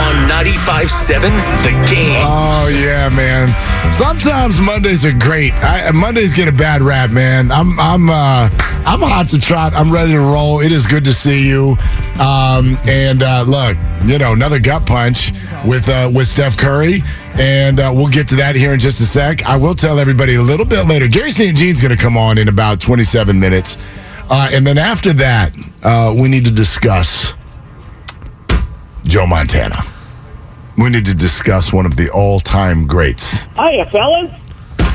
On 95.7 The Game. Oh, yeah, man. Sometimes Mondays are great. I, Mondays get a bad rap, man. I'm I'm uh, I'm hot to trot. I'm ready to roll. It is good to see you. Um, and uh, look, you know, another gut punch with uh, with Steph Curry. And uh, we'll get to that here in just a sec. I will tell everybody a little bit later. Garry St. Jean's going to come on in about 27 minutes. Uh, and then after that, uh, we need to discuss Joe Montana. We need to discuss one of the all time greats. Hiya, fellas.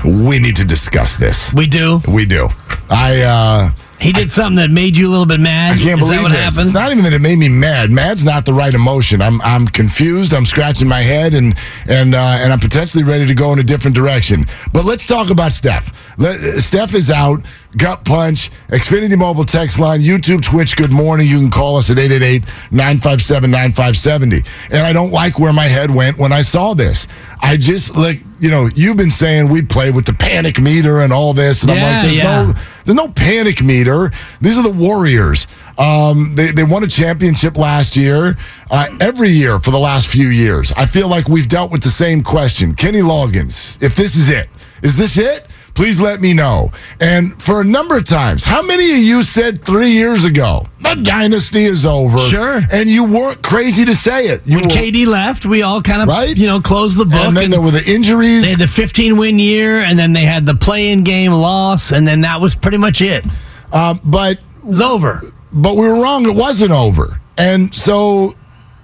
We need to discuss this. We do. We do. I uh He did something that made you a little bit mad. I can't Is believe that what this. happened? It's not even that it made me mad. Mad's not the right emotion. I'm I'm confused. I'm scratching my head and and uh, and I'm potentially ready to go in a different direction. But let's talk about Steph. Let, Steph is out. Gut punch. Xfinity Mobile text line. YouTube, Twitch. Good morning. You can call us at 888-957-9570. And I don't like where my head went when I saw this. I just like you know you've been saying we play with the panic meter and all this, and I'm like, there's yeah. no there's no panic meter. These are the Warriors. Um, they, they won a championship last year. Uh, every year for the last few years, I feel like we've dealt with the same question. Kenny Loggins, if this is it, is this it? Please let me know. And for a number of times, how many of you said three years ago, the dynasty is over? Sure. And you weren't crazy to say it. You when were, KD left, we all kind of Right? you know closed the book. and then and there were the injuries. they had the 15 win year, and then they had the play-in game loss, and then that was pretty much it. um, but It was over. but we were wrong. It wasn't over. And so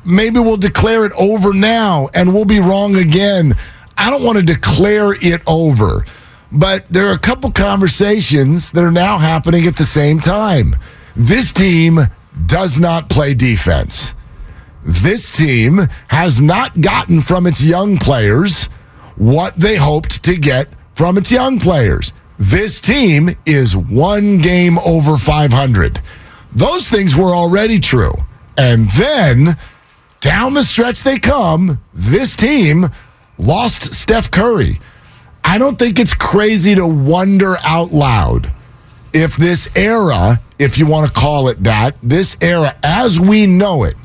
maybe we'll declare it over now and we'll be wrong again. I don't want to declare it over, but there are a couple conversations that are now happening at the same time. This team does not play defense. This team has not gotten from its young players what they hoped to get from its young players. This team is one game over 500. Those things were already true. And then down the stretch they come, this team lost Steph Curry. I don't think it's crazy to wonder out loud if this era, if you want to call it that, this era as we know it,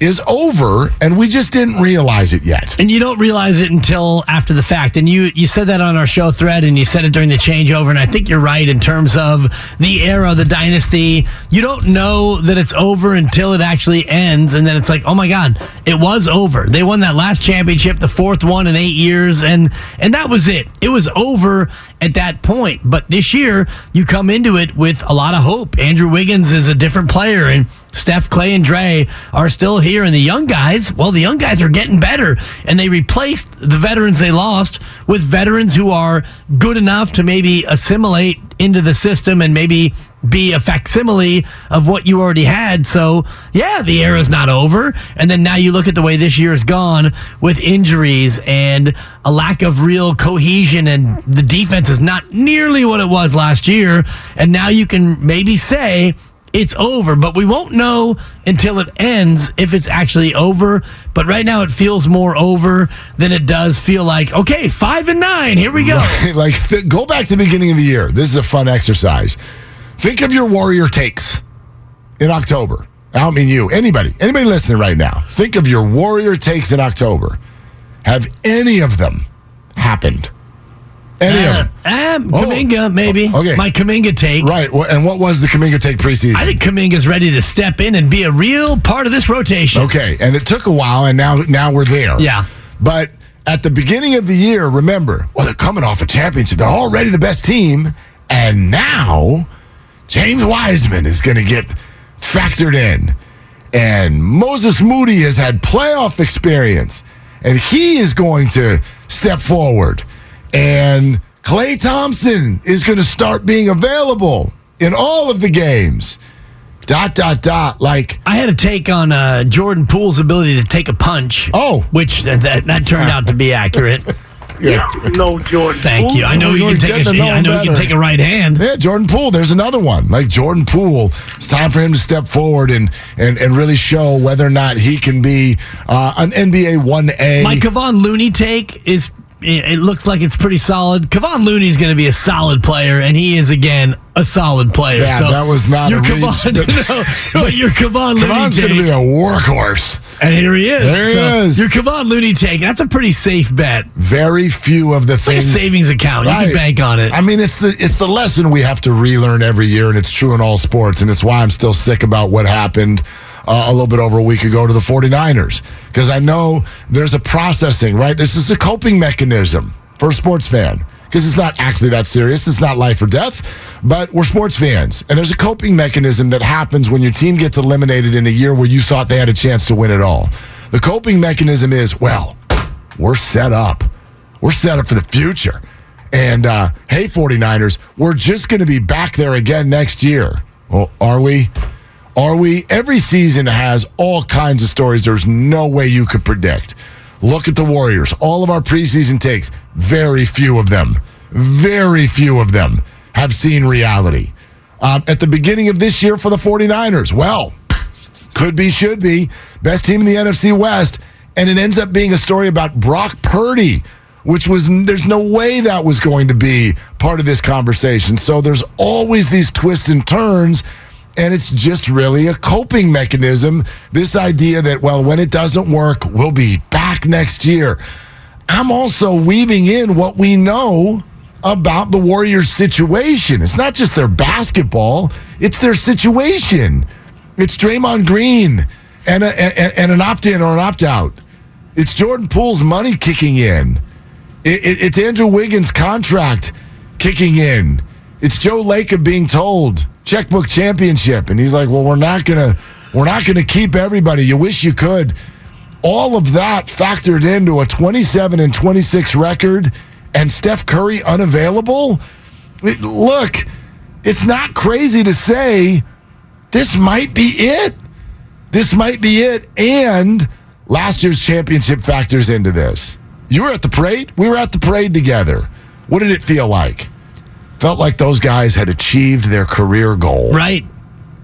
is over and we just didn't realize it yet. And you don't realize it until after the fact. And you you said that on our show thread, and you said it during the changeover. And I think you're right in terms of the era, the dynasty. You don't know that it's over until it actually ends, and then it's like, oh my god, it was over. They won that last championship, the fourth one in eight years, and and that was it. It was over at that point. But this year, you come into it with a lot of hope. Andrew Wiggins is a different player, and Steph, Klay, and Dre are still here. And the young guys, well, the young guys are getting better. And they replaced the veterans they lost with veterans who are good enough to maybe assimilate into the system and maybe be a facsimile of what you already had. So, yeah, the era's not over. And then now you look at the way this year has gone with injuries and a lack of real cohesion, and the defense is not nearly what it was last year. And now you can maybe say, it's over, but we won't know until it ends if it's actually over. But right now, it feels more over than it does feel like, okay, five and nine, here we go. like th- go back to the beginning of the year. This is a fun exercise. Think of your warrior takes in October. I don't mean you, anybody, anybody listening right now. Think of your warrior takes in October. Have any of them happened. Any Uh, of them. um, Kuminga, maybe. Oh, okay. My Kuminga take. Right. And what was the Kuminga take preseason? I think Kuminga's ready to step in and be a real part of this rotation. Okay, and it took a while, and now now we're there. Yeah. But at the beginning of the year, remember, well, they're coming off a championship. They're already the best team, and now James Wiseman is going to get factored in, and Moses Moody has had playoff experience, and he is going to step forward, and Klay Thompson is going to start being available in all of the games. Dot dot dot. Like I had a take on uh, Jordan Poole's ability to take a punch. Oh. which that, that, that turned out to be accurate. yeah. No, Jordan. Thank you. I know you can take a, to know I him know you can take a right hand. Yeah, Jordan Poole. There's another one. Like Jordan Poole, it's time for him to step forward and and, and really show whether or not he can be uh, an NBA one A. My Kevon Looney take is it looks like it's pretty solid. Kevon Looney's going to be a solid player, and he is again a solid player. Yeah, so that was not your a reach, Kevon, but- no, but your Kevon Looney Kevon's going to be a workhorse. and here he is. There he So is. Your Kevon Looney take. That's a pretty safe bet. Very few of the It's like a things. savings account. You can bank on it. I mean, it's the it's the lesson we have to relearn every year, and it's true in all sports. And it's why I'm still sick about what happened uh, a little bit over a week ago to the 49ers because I know there's a processing, right? This is a coping mechanism for a sports fan because it's not actually that serious. It's not life or death, but we're sports fans, and there's a coping mechanism that happens when your team gets eliminated in a year where you thought they had a chance to win it all. The coping mechanism is well, we're set up. We're set up for the future. And uh, hey, 49ers, we're just going to be back there again next year. Well, are we? Are we? Every season has all kinds of stories there's no way you could predict. Look at the Warriors. All of our preseason takes, very few of them, very few of them have seen reality. Um, at the beginning of this year for the 49ers, well, could be, should be, best team in the NFC West, and it ends up being a story about Brock Purdy, which was there's no way that was going to be part of this conversation. So there's always these twists and turns, and it's just really a coping mechanism. This idea that well, when it doesn't work, we'll be back next year. I'm also weaving in what we know about the Warriors' situation. It's not just their basketball; it's their situation. It's Draymond Green and, a, and, and an opt in or an opt out. It's Jordan Poole's money kicking in. It, it, it's Andrew Wiggins' contract kicking in. It's Joe Lacob being told checkbook championship, and he's like, "Well, we're not gonna, we're not gonna keep everybody. You wish you could." All of that factored into a 27 and 26 record, and Steph Curry unavailable. It- look, it's not crazy to say this might be it. This might be it. And last year's championship factors into this. You were at the parade. We were at the parade together. What did it feel like? Felt like those guys had achieved their career goal. Right.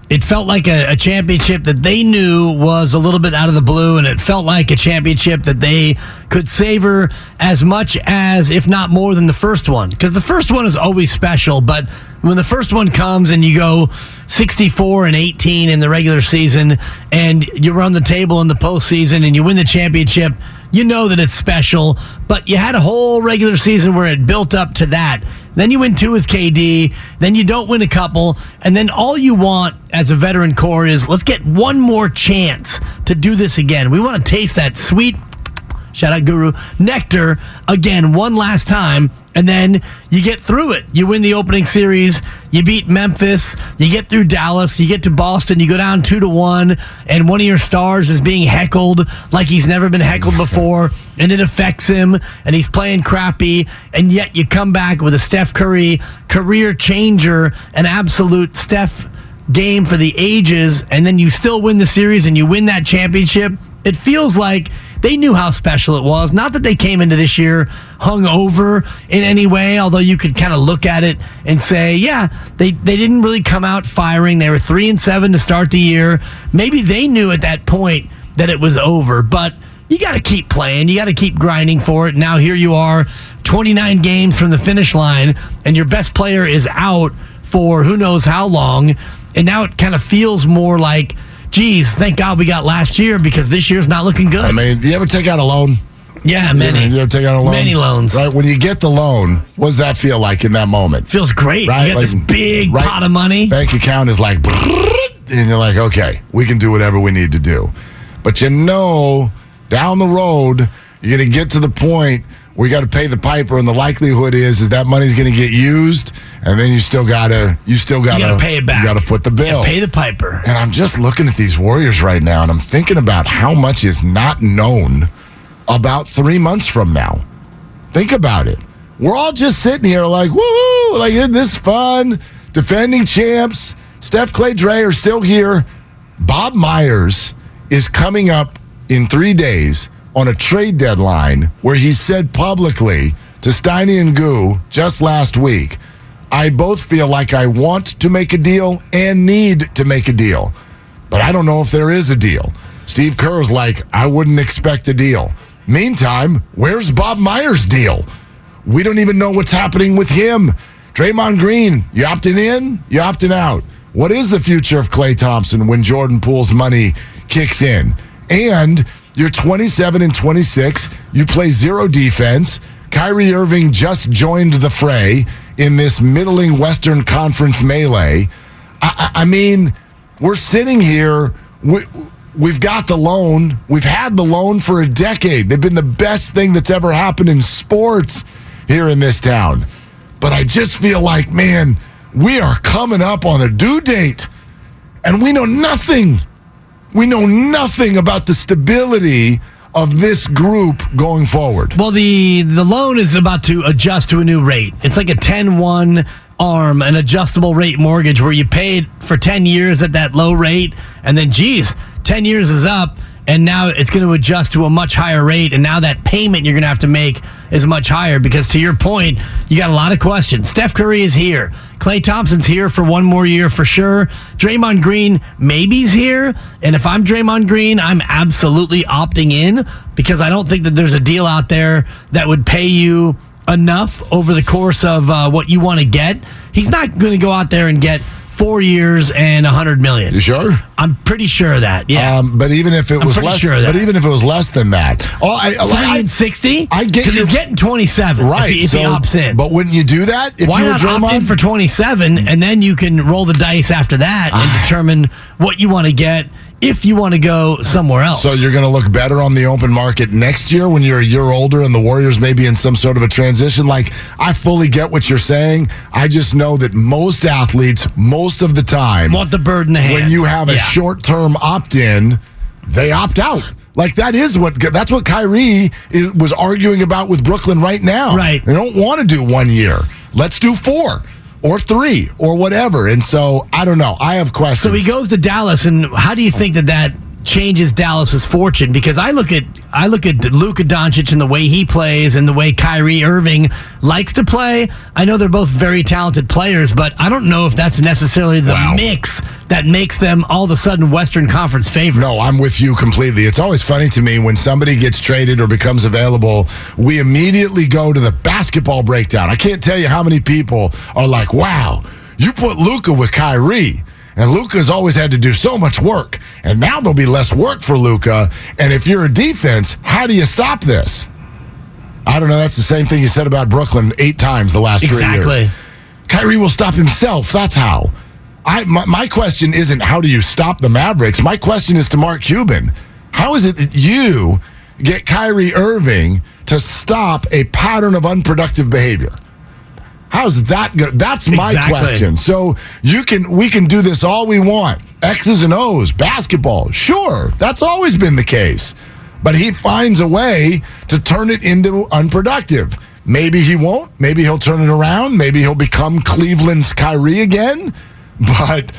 It felt like a, a championship that they knew was a little bit out of the blue, and it felt like a championship that they could savor as much as, if not more than the first one. Because the first one is always special, but when the first one comes and you go 64 and 18 in the regular season, and you run the table in the postseason and you win the championship, you know that it's special, but you had a whole regular season where it built up to that. Then you win two with KD, then you don't win a couple, and then all you want as a veteran core is let's get one more chance to do this again. We want to taste that sweet shout out Guru Nectar again one last time, and then you get through it. You win the opening series, you beat Memphis, you get through Dallas, you get to Boston, you go down two to one, and one of your stars is being heckled like he's never been heckled before, and it affects him, and he's playing crappy, and yet you come back with a Steph Curry career changer, an absolute Steph game for the ages, and then you still win the series and you win that championship. It feels like they knew how special it was. Not that they came into this year hung over in any way, although you could kind of look at it and say, yeah, they, they didn't really come out firing. They were three and seven to start the year. Maybe they knew at that point that it was over, but you got to keep playing. You got to keep grinding for it. Now here you are, 29 games from the finish line, and your best player is out for who knows how long. And now it kind of feels more like, geez, thank God we got last year because this year's not looking good. I mean, do you ever take out a loan? Yeah, many. You ever take out a loan? Many loans. Right. When you get the loan, what does that feel like in that moment? Feels great. Right, You got like- this big right. pot of money. Bank account is like, and you're like, okay, we can do whatever we need to do. But you know, down the road, you're going to get to the point you got to pay the piper, and the likelihood is is that money's going to get used, and then you still gotta you still gotta You got to pay it back. You got to foot the bill. Pay the piper. And I'm just looking at these Warriors right now, and I'm thinking about how much is not known about three months from now. Think about it. We're all just sitting here like, woo, like isn't this fun? Defending champs. Steph Klay Dre are still here. Bob Myers is coming up in three days on a trade deadline where he said publicly to Steiny and Goo just last week, I both feel like I want to make a deal and need to make a deal. But I don't know if there is a deal. Steve Kerr's like, I wouldn't expect a deal. Meantime, where's Bob Myers' deal? We don't even know what's happening with him. Draymond Green, you opting in? You opting out? What is the future of Klay Thompson when Jordan Poole's money kicks in? And you're 27 and 26. You play zero defense. Kyrie Irving just joined the fray in this middling Western Conference melee. I, I mean, we're sitting here. We, we've got the loan. We've had the loan for a decade. They've been the best thing that's ever happened in sports here in this town. But I just feel like, man, we are coming up on the due date, and we know nothing. We know nothing about the stability of this group going forward. Well, the the loan is about to adjust to a new rate. It's like a 10-1 arm, an adjustable rate mortgage where you paid for 10 years at that low rate and then geez, 10 years is up and now it's going to adjust to a much higher rate and now that payment you're going to have to make is much higher because to your point, you got a lot of questions. Steph Curry is here. Klay Thompson's here for one more year for sure. Draymond Green maybe's here, and if I'm Draymond Green, I'm absolutely opting in because I don't think that there's a deal out there that would pay you enough over the course of uh, what you want to get. He's not going to go out there and get four years and a hundred million. You sure? I'm pretty sure of that. Yeah, Um, but even if it I'm was less, sure but even if it was less than that, oh, I, three and sixty. I get because he's getting 27. right. if he, if so, he opts in. But wouldn't you do that if Why you were not opt in for 27 and then you can roll the dice after that and determine what you want to get if you want to go somewhere else. so you're going to look better on the open market next year when you're a year older and the Warriors may be in some sort of a transition. Like I fully get what you're saying. I just know that most athletes, most of the time, want the bird in the hand. when you have a Yeah. short-term opt-in, they opt out. Like that is what that's what Kyrie was arguing about with Brooklyn right now. Right. They don't want to do one year. Let's do four or three or whatever. And so I don't know. I have questions. So he goes to Dallas, and how do you think that that changes Dallas's fortune? Because I look at I look at Luka Doncic and the way he plays, and the way Kyrie Irving likes to play. I know they're both very talented players, but I don't know if that's necessarily the Wow. mix that makes them all of a sudden Western Conference favorites. No, I'm with you completely. It's always funny to me when somebody gets traded or becomes available, we immediately go to the basketball breakdown. I can't tell you how many people are like, wow, you put Luka with Kyrie. And Luka's always had to do so much work. And now there'll be less work for Luka. And if you're a defense, how do you stop this? I don't know. That's the same thing you said about Brooklyn eight times the last three exactly. years. Kyrie will stop himself. That's how. I my, my question isn't how do you stop the Mavericks? My question is to Mark Cuban. How is it that you get Kyrie Irving to stop a pattern of unproductive behavior? How's that go? That's my Exactly. question. So you can we can do this all we want. X's and O's, basketball. Sure, that's always been the case. But he finds a way to turn it into unproductive. Maybe he won't. Maybe he'll turn it around. Maybe he'll become Cleveland's Kyrie again. But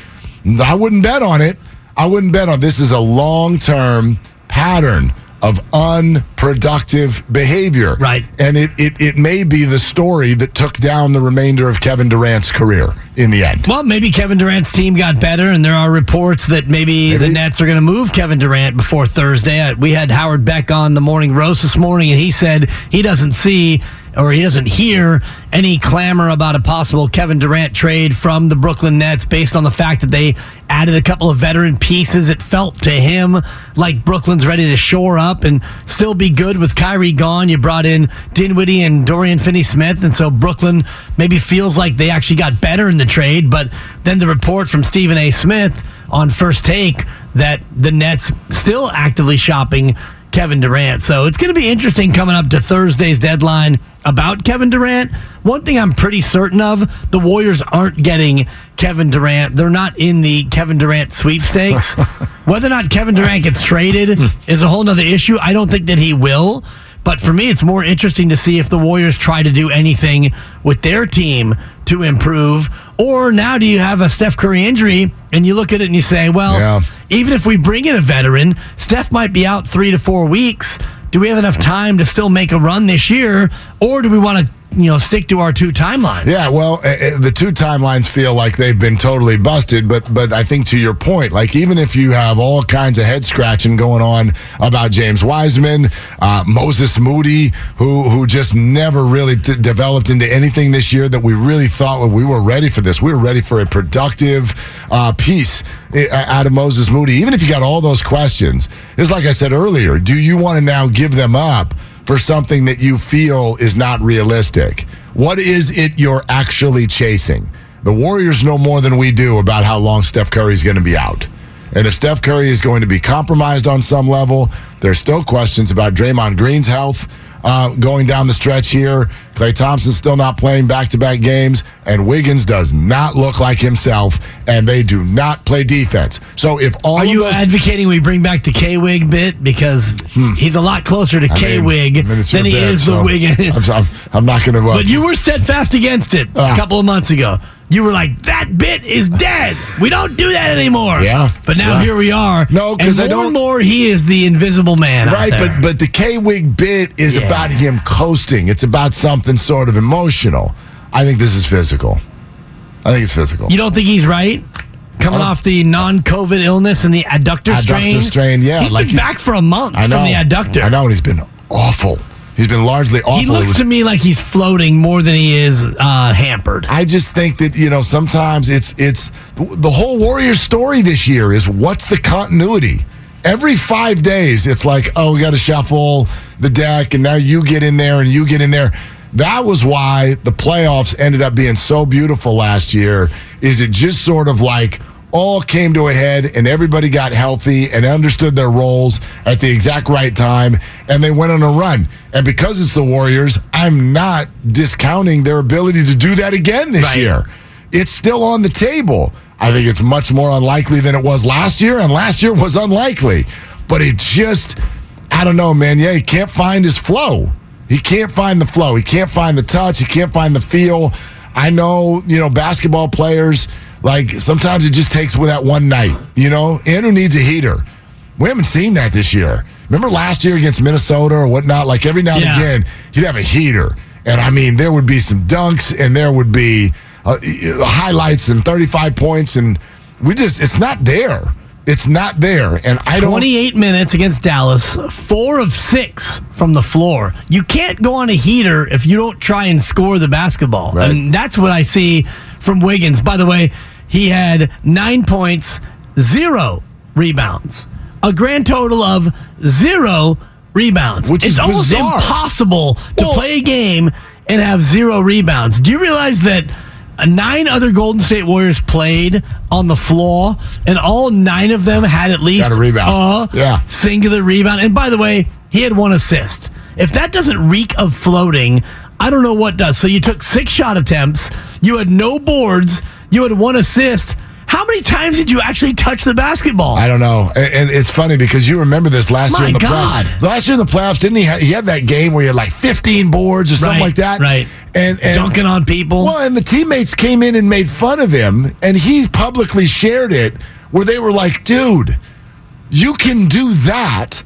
I wouldn't bet on it. I wouldn't bet on this is a long-term pattern of unproductive behavior. Right. And it, it, it may be the story that took down the remainder of Kevin Durant's career in the end. Well, maybe Kevin Durant's team got better, and there are reports that maybe, the Maybe. Nets are going to move Kevin Durant before Thursday. Uh, We had Howard Beck on the morning roast this morning, and he said he doesn't see or he doesn't hear any clamor about a possible Kevin Durant trade from the Brooklyn Nets based on the fact that they added a couple of veteran pieces. It felt to him like Brooklyn's ready to shore up and still be good with Kyrie gone. You brought in Dinwiddie and Dorian Finney Smith, and so Brooklyn maybe feels like they actually got better in the trade. But then the report from Stephen A. Smith on first take that the Nets still actively shopping Kevin Durant. So it's going to be interesting coming up to Thursday's deadline about Kevin Durant. One thing I'm pretty certain of the Warriors aren't getting Kevin Durant. They're not in the Kevin Durant sweepstakes. Whether or not Kevin Durant gets traded hmm. is a whole nother issue. I don't think that he will. But for me, it's more interesting to see if the Warriors try to do anything with their team to improve. Or now, do you have a Steph Curry injury and you look at it and you say, well, Yeah. Even if we bring in a veteran, Steph might be out three to four weeks. Do we have enough time to still make a run this year? Or do we want to, you know, stick to our two timelines? Yeah, well, uh, uh, the two timelines feel like they've been totally busted, but but I think to your point, like even if you have all kinds of head scratching going on about James Wiseman, uh, Moses Moody, who who just never really t- developed into anything this year that we really thought we were ready for this. We were ready for a productive uh, piece uh, out of Moses Moody. Even if you got all those questions, it's like I said earlier. Do you want to now give them up? For something that you feel is not realistic. What is it you're actually chasing? The Warriors know more than we do about how long Steph Curry is going to be out. And if Steph Curry is going to be compromised on some level, there's still questions about Draymond Green's health uh, going down the stretch here. Klay Thompson's still not playing back to back games, and Wiggins does not look like himself, and they do not play defense. So if all Are of you those advocating we bring back the K Wig bit because he's a lot closer to K Wig I mean, than he bit, is so the Wiggins? I'm, I'm, I'm not going to. Uh, But you were steadfast against it Ah. a couple of months ago. You were like, that bit is dead. We don't do that anymore. Yeah. But now Yeah. here we are. No, because I more don't- and more, he is the invisible man. out Right, but but the K Wig bit is Yeah. about him coasting. It's about something sort of emotional. I think this is physical. I think it's physical. you don't think he's right? Coming uh, off the non-COVID illness and the adductor, Adductor strain. Adductor strain, yeah, He's like been he- back for a month I know from the adductor. I know, and he's been awful. He's been largely awful. He looks to me like he's floating more than he is uh, hampered. I just think that you know sometimes it's it's the whole Warriors story this year is what's the continuity. Every five days, it's like oh we got to shuffle the deck, and now you get in there and you get in there. That was why the playoffs ended up being so beautiful last year. Is it just sort of like all came to a head and everybody got healthy and understood their roles at the exact right time and they went on a run. And because it's the Warriors, I'm not discounting their ability to do that again this Right. year. It's still on the table. I think it's much more unlikely than it was last year, and last year was unlikely. But it just, I don't know, man. Yeah, he can't find his flow. He can't find the flow. He can't find the touch. He can't find the feel. I know, you know, basketball players, like sometimes it just takes with that one night. You know, Andrew needs a heater. We haven't seen that this year. Remember last year against Minnesota or whatnot? Like every now and Yeah. again, he'd have a heater. And I mean, there would be some dunks and there would be uh, highlights and 35 points. And we just, it's not there. It's not there. And I don't. 28 minutes against Dallas, four of six from the floor. You can't go on a heater if you don't try and score the basketball. Right. And that's what I see from Wiggins. By the way, he had nine points, zero rebounds, a grand total of zero rebounds. Which it's is almost bizarre. impossible to Well- play a game and have zero rebounds. Do you realize that? Nine other Golden State Warriors played on the floor, and all nine of them had at least Got a rebound. a Yeah. singular rebound. And by the way, he had one assist. If that doesn't reek of floating, I don't know what does. So you took six shot attempts, you had no boards, you had one assist. How many times did you actually touch the basketball? I don't know, and, and it's funny because you remember this last My year in the God. playoffs. Last year in the playoffs, didn't he? Ha- he had that game where he had like 15 boards or something Right, like that, right. And, and Dunking on people. Well, and the teammates came in and made fun of him, and he publicly shared it where they were like, dude, you can do that.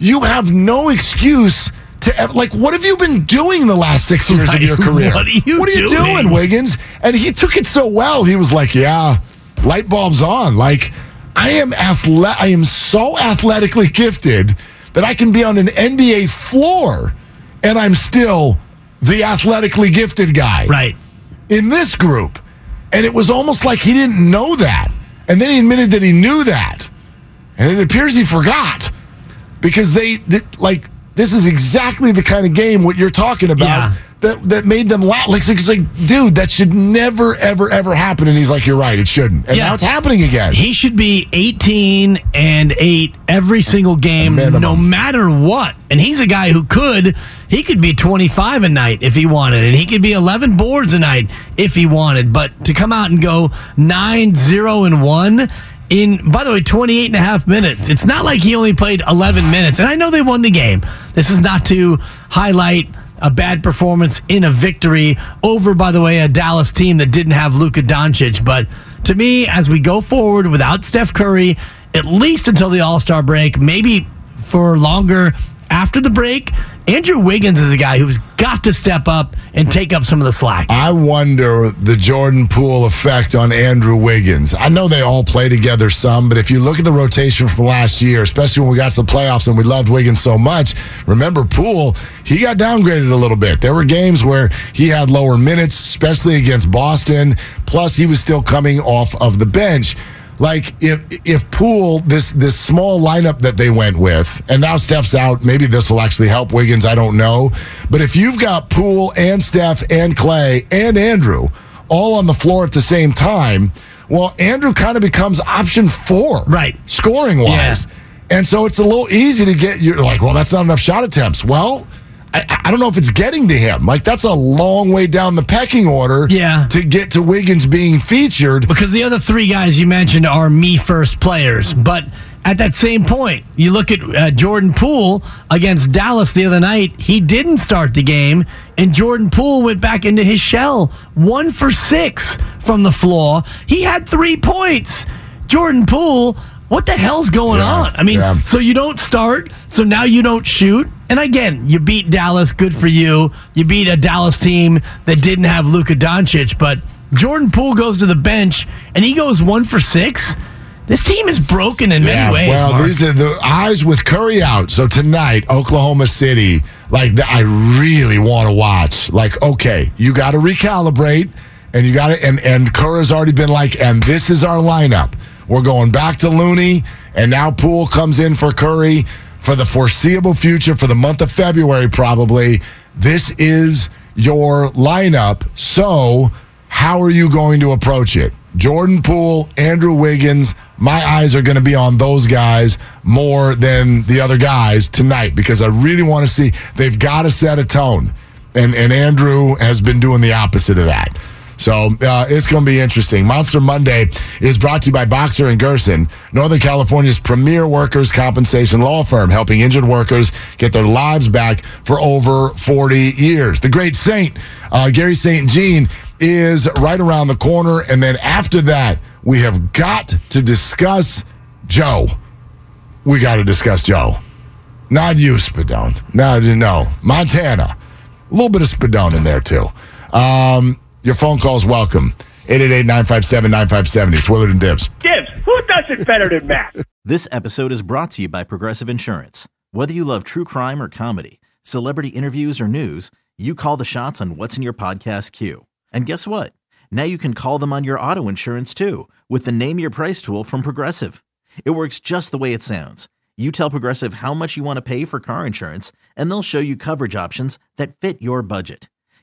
You have no excuse to like what have you been doing the last six years of your career? What are you what are you doing? doing, Wiggins? And he took it so well. He was like, Yeah, light bulbs on. Like, I am athle- I am so athletically gifted that I can be on an NBA floor and I'm still the athletically gifted guy. Right. In this group. And it was almost like he didn't know that. And then he admitted that he knew that. And it appears he forgot because they, did, like, this is exactly the kind of game what you're talking about Yeah. that, that made them laugh. Like, it's like, dude, that should never, ever, ever happen. And he's like, you're right, it shouldn't. And Yeah. now it's happening again. He should be 18 and 8 every single game, no matter what. And he's a guy who could, he could be 25 a night if he wanted, and he could be 11 boards a night if he wanted. But to come out and go 9 0 and 1 in, by the way, 28 and a half minutes, it's not like he only played 11 minutes. And I know they won the game. This is not to highlight a bad performance in a victory over, by the way, a Dallas team that didn't have Luka Doncic. But to me, as we go forward without Steph Curry, at least until the All Star break, maybe for longer after the break, Andrew Wiggins is a guy who's got to step up and take up some of the slack. I wonder the Jordan Poole effect on Andrew Wiggins. I know they all play together some, but if you look at the rotation from last year, especially when we got to the playoffs and we loved Wiggins so much, remember Poole, he got downgraded a little bit. There were games where he had lower minutes, especially against Boston, plus he was still coming off of the bench. Like if if Poole this this small lineup that they went with, and now Steph's out, maybe this will actually help Wiggins. I don't know, but if you've got Poole and Steph and Klay and Andrew all on the floor at the same time, well, Andrew kind of becomes option four, Right. scoring wise, and so it's a little easy to get. You're like, well, that's not enough shot attempts. Well. I, I don't know if it's getting to him. Like that's a long way down the pecking order. Yeah. To get to Wiggins being featured. because the other three guys you mentioned are me first players. But at that same point, you look at uh, Jordan Poole against Dallas the other night. He didn't start the game, and Jordan Poole went back into his shell, one for six from the floor. He had three points. Jordan Poole. What the hell's going Yeah, on? I mean, yeah. so you don't start, so now you don't shoot. And again, you beat Dallas, good for you. You beat a Dallas team that didn't have Luka Doncic, but Jordan Poole goes to the bench and he goes one for six. This team is broken in many ways. Well, Mark. these are the eyes with Curry out. So tonight, Oklahoma City, like I really want to watch. Like, okay, you got to recalibrate, and you got to, and and Curry's already been like, and this is our lineup. We're going back to Looney, and now Poole comes in for Curry for the foreseeable future for the month of February, probably. This is your lineup. So, how are you going to approach it? Jordan Poole, Andrew Wiggins. My eyes are going to be on those guys more than the other guys tonight because I really want to see. They've got to set a tone, and and Andrew has been doing the opposite of that. So uh, it's going to be interesting. Monster Monday is brought to you by Boxer and Gerson, Northern California's premier workers' compensation law firm, helping injured workers get their lives back for over 40 years. The great Saint, uh, Garry St. Jean, is right around the corner. And then after that, we have got to discuss Joe. We got to discuss Joe. Not you, Spadone. No, no. Montana. A little bit of Spadone in there, too. Um, your phone call's welcome. 888-957-9570. It's Willard and Dibs. Gibbs, who does it better than Matt? This episode is brought to you by Progressive Insurance. Whether you love true crime or comedy, celebrity interviews or news, you call the shots on what's in your podcast queue. And guess what? Now you can call them on your auto insurance too with the Name Your Price tool from Progressive. It works just the way it sounds. You tell Progressive how much you want to pay for car insurance, and they'll show you coverage options that fit your budget.